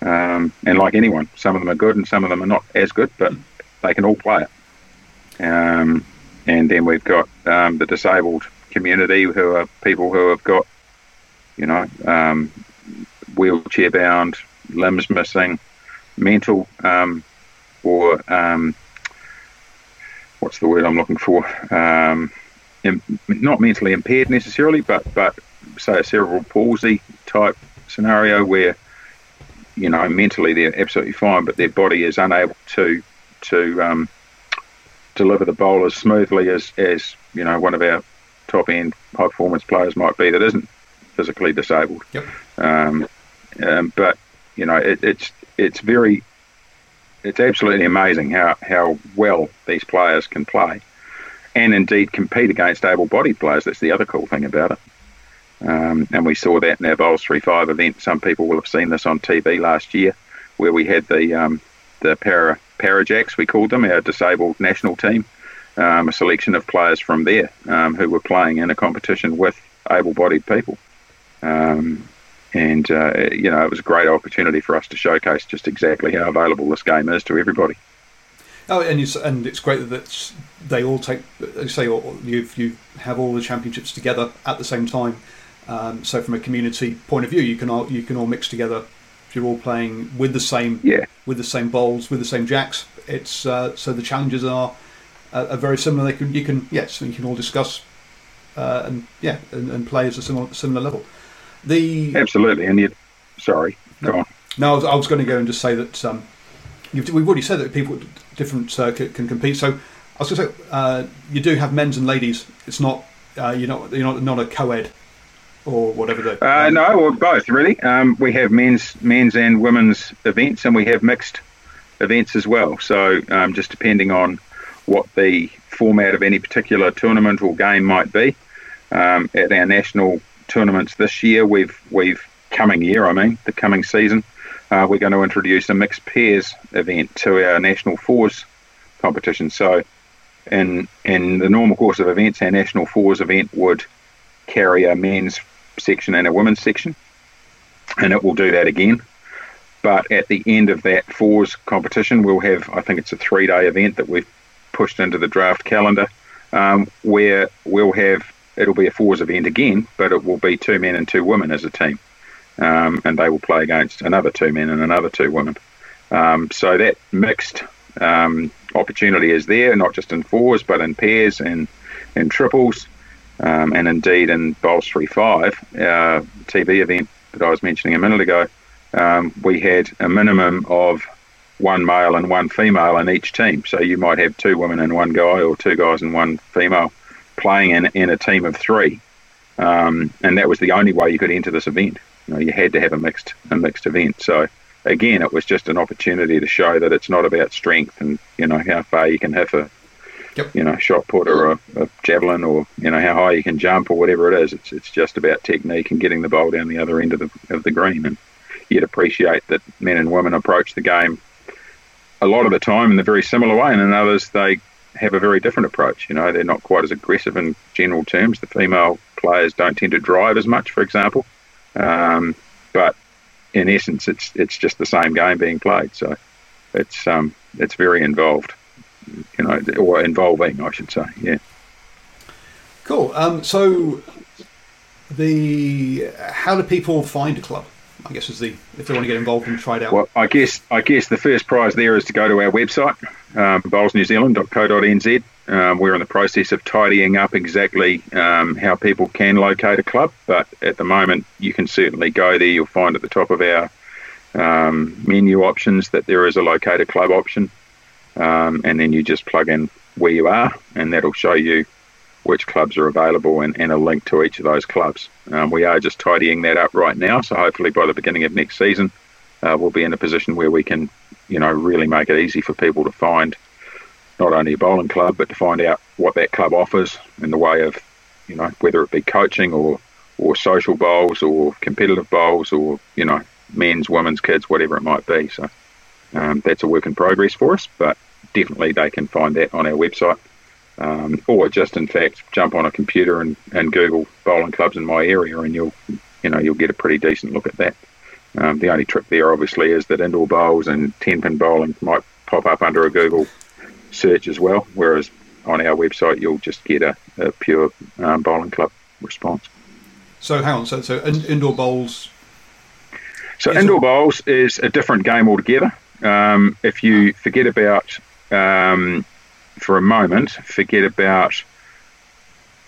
Speaker 2: Um, and like anyone, some of them are good and some of them are not as good, but they can all play it. Um, and then we've got um, the disabled community who are people who have got, you know, um, wheelchair bound, limbs missing, mental um, or um, what's the word I'm looking for? Im- not mentally impaired necessarily, but but say a cerebral palsy type scenario where you know, mentally they're absolutely fine, but their body is unable to to um, deliver the bowl as smoothly as, as you know one of our top end high performance players might be that isn't physically disabled.
Speaker 1: Yep.
Speaker 2: Um, um, but you know, it, it's it's very it's absolutely amazing how, how well these players can play, and indeed compete against able-bodied players. That's the other cool thing about it. Um, and we saw that in our Bowls 3 5 event. Some people will have seen this on TV last year, where we had the um, the para Parajacks, we called them, our disabled national team, um, a selection of players from there um, who were playing in a competition with able bodied people. Um, and, uh, you know, it was a great opportunity for us to showcase just exactly how available this game is to everybody.
Speaker 1: Oh, and it's and it's great that they all take, say, you you have all the championships together at the same time, um, so from a community point of view, you can all you can all mix together. If you're all playing with the same
Speaker 2: yeah.
Speaker 1: with the same bowls with the same jacks, it's uh, so the challenges are, are very similar. They can you can yes you can all discuss uh, and yeah and, and, play at a similar similar level. The
Speaker 2: absolutely and you sorry
Speaker 1: no,
Speaker 2: go on.
Speaker 1: No, I was, I was, going to go and just say that um, we've already said that people different uh, can, can, compete. So I was going to say uh, you do have men's and ladies. It's not uh, you're not you're not not a co-ed or whatever the?
Speaker 2: Uh, no, or both really. Um, we have men's men's and women's events, and we have mixed events as well. So um, just depending on what the format of any particular tournament or game might be. Um, at our national tournaments this year, we've we've coming year, I mean, the coming season, uh, we're going to introduce a mixed pairs event to our national fours competition. So, in in the normal course of events, our national fours event would carry a men's section and a women's section, and it will do that again. But at the end of that fours competition, we'll have I think it's a three day event that we've pushed into the draft calendar, um, where we'll have it'll be a fours event again, but it will be two men and two women as a team, um, and they will play against another two men and another two women. Um, so that mixed um, opportunity is there, not just in fours, but in pairs and in triples. Um, and indeed, in Bowls 3 5, our TV event that I was mentioning a minute ago, um, we had a minimum of one male and one female in each team. So you might have two women and one guy, or two guys and one female playing in, in a team of three. Um, and that was the only way you could enter this event. You know, you had to have a mixed a mixed event. So again, it was just an opportunity to show that it's not about strength and you know how far you can hit a
Speaker 1: Yep.
Speaker 2: You know, shot put or a, a, javelin or you know how high you can jump or whatever it is. It's it's just about technique and getting the ball down the other end of the of the green. And you'd appreciate that men and women approach the game a lot of the time in a very similar way, and in others they have a very different approach. You know, they're not quite as aggressive in general terms. The female players don't tend to drive as much, for example, um, but in essence, it's it's just the same game being played. So it's um, it's very involved, you know, or involving, I should say. Yeah.
Speaker 1: Cool. Um, so the how do people find a club? I guess is the if they want to get involved and try it out.
Speaker 2: Well, I guess I guess the first prize there is to go to our website, um, bowlsnewzealand.co.nz. Um, we're in the process of tidying up exactly um, how people can locate a club, but at the moment you can certainly go there. You'll find at the top of our um, menu options that there is a locate a club option, um, and then you just plug in where you are, and that'll show you which clubs are available and, and a link to each of those clubs. Um, we are just tidying that up right now, so hopefully by the beginning of next season, uh, we'll be in a position where we can, you know, really make it easy for people to find not only a bowling club, but to find out what that club offers in the way of, you know, whether it be coaching or or social bowls or competitive bowls or you know men's, women's, kids, whatever it might be. So um, that's a work in progress for us, but definitely they can find that on our website um, or just in fact jump on a computer and, and Google bowling clubs in my area, and you'll you know you'll get a pretty decent look at that. Um, the only trick there, obviously, is that indoor bowls and ten pin bowling might pop up under a Google search as well, whereas on our website you'll just get a, a pure um, bowling club response.
Speaker 1: So hang on, so so in, indoor bowls.
Speaker 2: So indoor bowls is a different game altogether. Um, if you forget about um, for a moment, forget about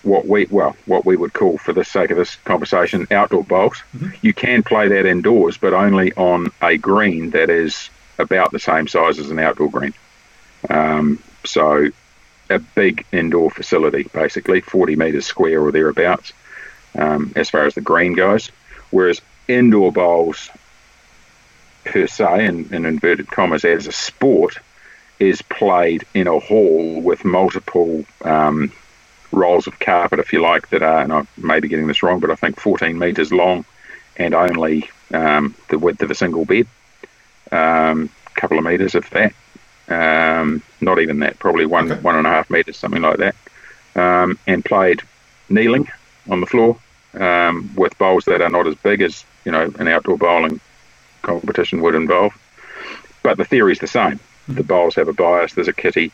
Speaker 2: what we well what we would call for the sake of this conversation outdoor bowls. Mm-hmm. You can play that indoors, but only on a green that is about the same size as an outdoor green. Um, so a big indoor facility, basically 40 metres square or thereabouts, um, as far as the green goes. Whereas indoor bowls per se, in, in inverted commas, as a sport, is played in a hall with multiple um, rolls of carpet, if you like, that are, and I may be getting this wrong, but I think 14 metres long and only um, the width of a single bed. A um, couple of metres of that. Um, not even that, probably one, okay. one and a half metres, something like that. Um, and played kneeling on the floor um, with bowls that are not as big as, you know, an outdoor bowling competition would involve. But the theory is the same the bowls have a bias. There's a kitty.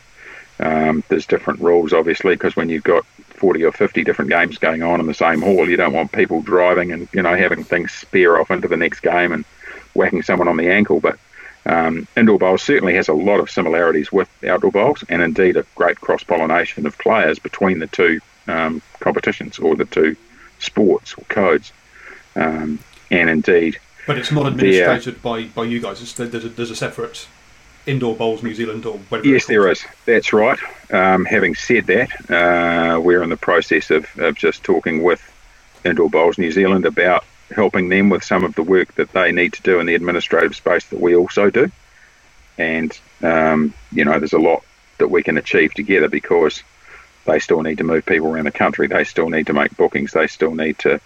Speaker 2: Um, there's different rules, obviously, because when you've got 40 or 50 different games going on in the same hall, you don't want people driving and you know having things spear off into the next game and whacking someone on the ankle. But um, indoor bowls certainly has a lot of similarities with outdoor bowls, and indeed a great cross pollination of players between the two um, competitions or the two sports or codes. Um, and indeed,
Speaker 1: but it's not administrated by, by you guys. It's, there's, a, there's a separate Indoor Bowls New Zealand or whatever?
Speaker 2: Yes, there is. That's right. Um, having said that, uh, we're in the process of, of just talking with Indoor Bowls New Zealand about helping them with some of the work that they need to do in the administrative space that we also do. And, um, you know, there's a lot that we can achieve together because they still need to move people around the country. They still need to make bookings. They still need to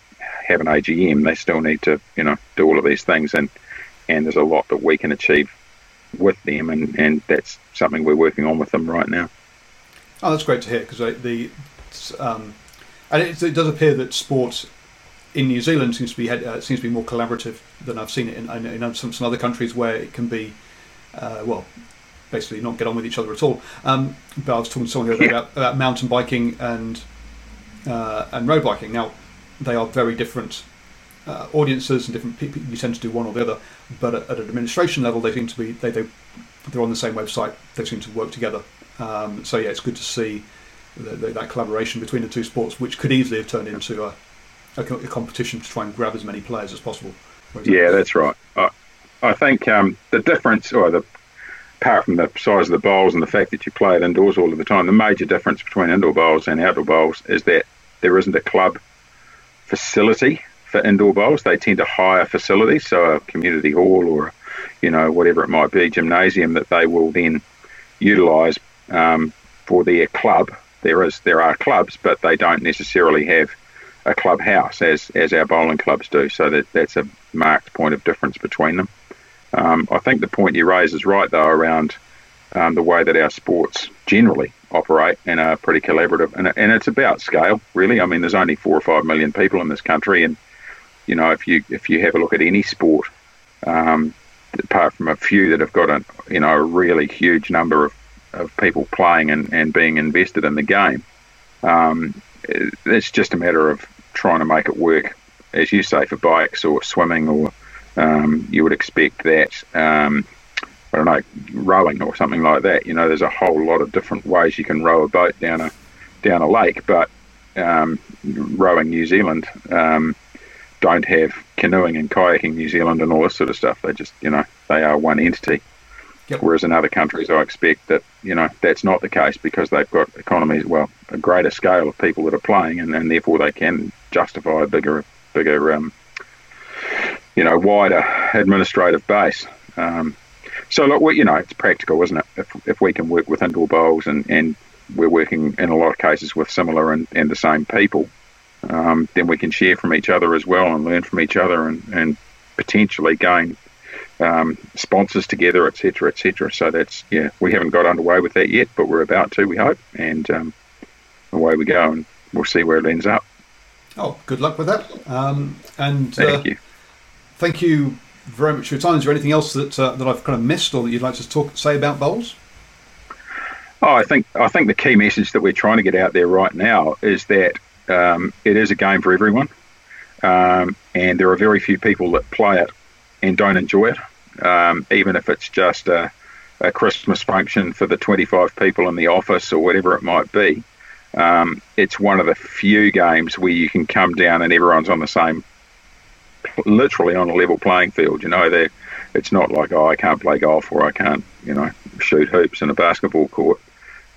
Speaker 2: have an AGM. They still need to, you know, do all of these things. And, and there's a lot that we can achieve with them, and, and that's something we're working on with them right now.
Speaker 1: Oh, that's great to hear because the um, and it, it, does appear that sport in New Zealand seems to be uh, seems to be more collaborative than I've seen it in, in, in some, some other countries where it can be uh, well basically not get on with each other at all. Um, but I was talking to someone yeah. about, about mountain biking and uh, and road biking. Now they are very different uh, audiences and different people. You tend to do one or the other, but at, at, an administration level, they seem to be they, they they're on the same website. They seem to work together. Um, so yeah, it's good to see the, the, that collaboration between the two sports, which could easily have turned into a, a, a competition to try and grab as many players as possible.
Speaker 2: Yeah, that's right. I, I think um, the difference, or the apart from the size of the bowls and the fact that you play it indoors all of the time, the major difference between indoor bowls and outdoor bowls is that there isn't a club facility for indoor bowls. They tend to hire facilities, so a community hall or, you know, whatever it might be, gymnasium that they will then utilise um, for their club. There is there are clubs, but they don't necessarily have a clubhouse as as our bowling clubs do. So that that's a marked point of difference between them. Um, I think the point you raise is right though around um, the way that our sports generally operate and are pretty collaborative. And, and it's about scale, really. I mean, there's only four or five million people in this country, and you know, if you if you have a look at any sport, um, apart from a few that have got a you know a really huge number of, of people playing and, and being invested in the game, um, it's just a matter of trying to make it work, as you say, for bikes or swimming, or um, you would expect that. I don't know, rowing or something like that. You know, there's a whole lot of different ways you can row a boat down a down a lake, but um, rowing New Zealand um, don't have canoeing and kayaking New Zealand and all this sort of stuff. They just, you know, they are one entity. Yep. Whereas in other countries, I expect that you know that's not the case because they've got economies, well, a greater scale of people that are playing, and, and therefore they can justify a bigger, bigger, um, you know, wider administrative base. Um, so look, we, you know, it's practical, isn't it? If, if we can work with indoor bowls and, and we're working in a lot of cases with similar and, and the same people, um, then we can share from each other as well and learn from each other and, and potentially gain um, sponsors together, etc., etc. So that's yeah, we haven't got underway with that yet, but we're about to, we hope, and um, away we go, and we'll see where it ends up.
Speaker 1: Oh, good luck with that. Um, and
Speaker 2: thank
Speaker 1: uh,
Speaker 2: you.
Speaker 1: Thank you very much for your time. Is there anything else that uh, that I've kind of missed or that you'd like to talk say about bowls?
Speaker 2: Oh, I think I think the key message that we're trying to get out there right now is that um, it is a game for everyone, um, and there are very few people that play it and don't enjoy it, um, even if it's just a, a, Christmas function for the 25 people in the office or whatever it might be. Um, it's one of the few games where you can come down and everyone's on the same literally on a level playing field. You know, they it's not like oh I can't play golf or I can't you know shoot hoops in a basketball court.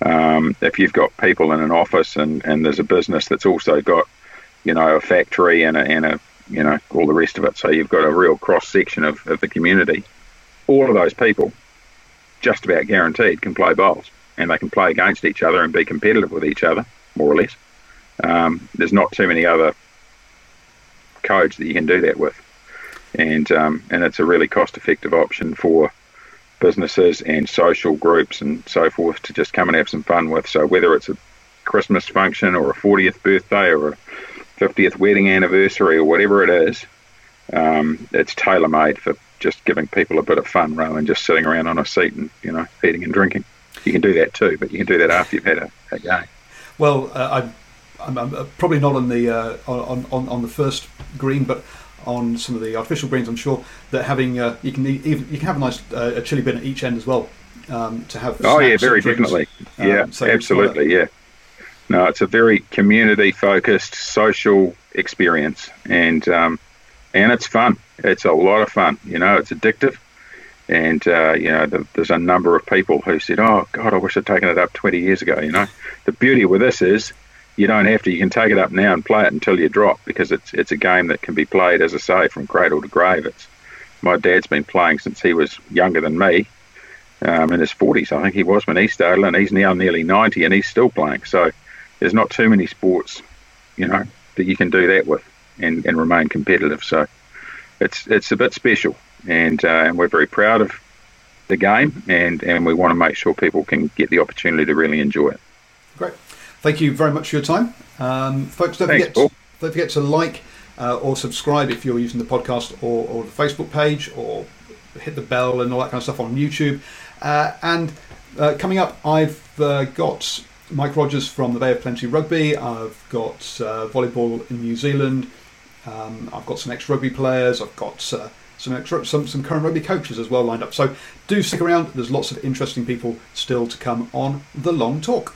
Speaker 2: Um, if you've got people in an office and, and there's a business that's also got you know a factory and a, and a you know all the rest of it, so you've got a real cross section of, of the community. All of those people, just about guaranteed, can play bowls and they can play against each other and be competitive with each other, more or less. Um, there's not too many other codes that you can do that with, and um, and it's a really cost-effective option for businesses and social groups and so forth to just come and have some fun with. So whether it's a Christmas function or a 40th birthday or a 50th wedding anniversary or whatever it is, um, it's tailor-made for just giving people a bit of fun rather than just sitting around on a seat and you know eating and drinking. You can do that too, but you can do that after you've had a, a game.
Speaker 1: Well, uh, I'm, I'm, uh, probably not on the uh, on, on on the first green, but on some of the artificial greens, I'm sure that having uh, you can even you can have a nice uh, a chili bin at each end as well um, to have.
Speaker 2: Oh yeah, very definitely. Um, yeah, so absolutely. Yeah. No, it's a very community focused social experience, and um, and it's fun. It's a lot of fun. You know, it's addictive. And uh, you know, the, there's a number of people who said, "Oh God, I wish I'd taken it up 20 years ago." You know, the beauty with this is you don't have to. You can take it up now and play it until you drop because it's it's a game that can be played, as I say, from cradle to grave. It's my dad's been playing since he was younger than me, um, in his 40s. I think he was when he started, and he's now nearly 90 and he's still playing. So there's not too many sports, you know, that you can do that with and, and remain competitive. So it's it's a bit special, and uh, and we're very proud of the game, and and we want to make sure people can get the opportunity to really enjoy it.
Speaker 1: Great. Thank you very much for your time. Um, folks, don't,
Speaker 2: Thanks,
Speaker 1: forget, to, don't forget to like uh, or subscribe if you're using the podcast or, or, the Facebook page or hit the bell and all that kind of stuff on YouTube. Uh, and uh, coming up, I've uh, got Mike Rogers from the Bay of Plenty Rugby. I've got uh, volleyball in New Zealand. Um, I've got some ex rugby players. I've got uh, some, extra, some some current rugby coaches as well lined up. So do stick around. There's lots of interesting people still to come on the long talk.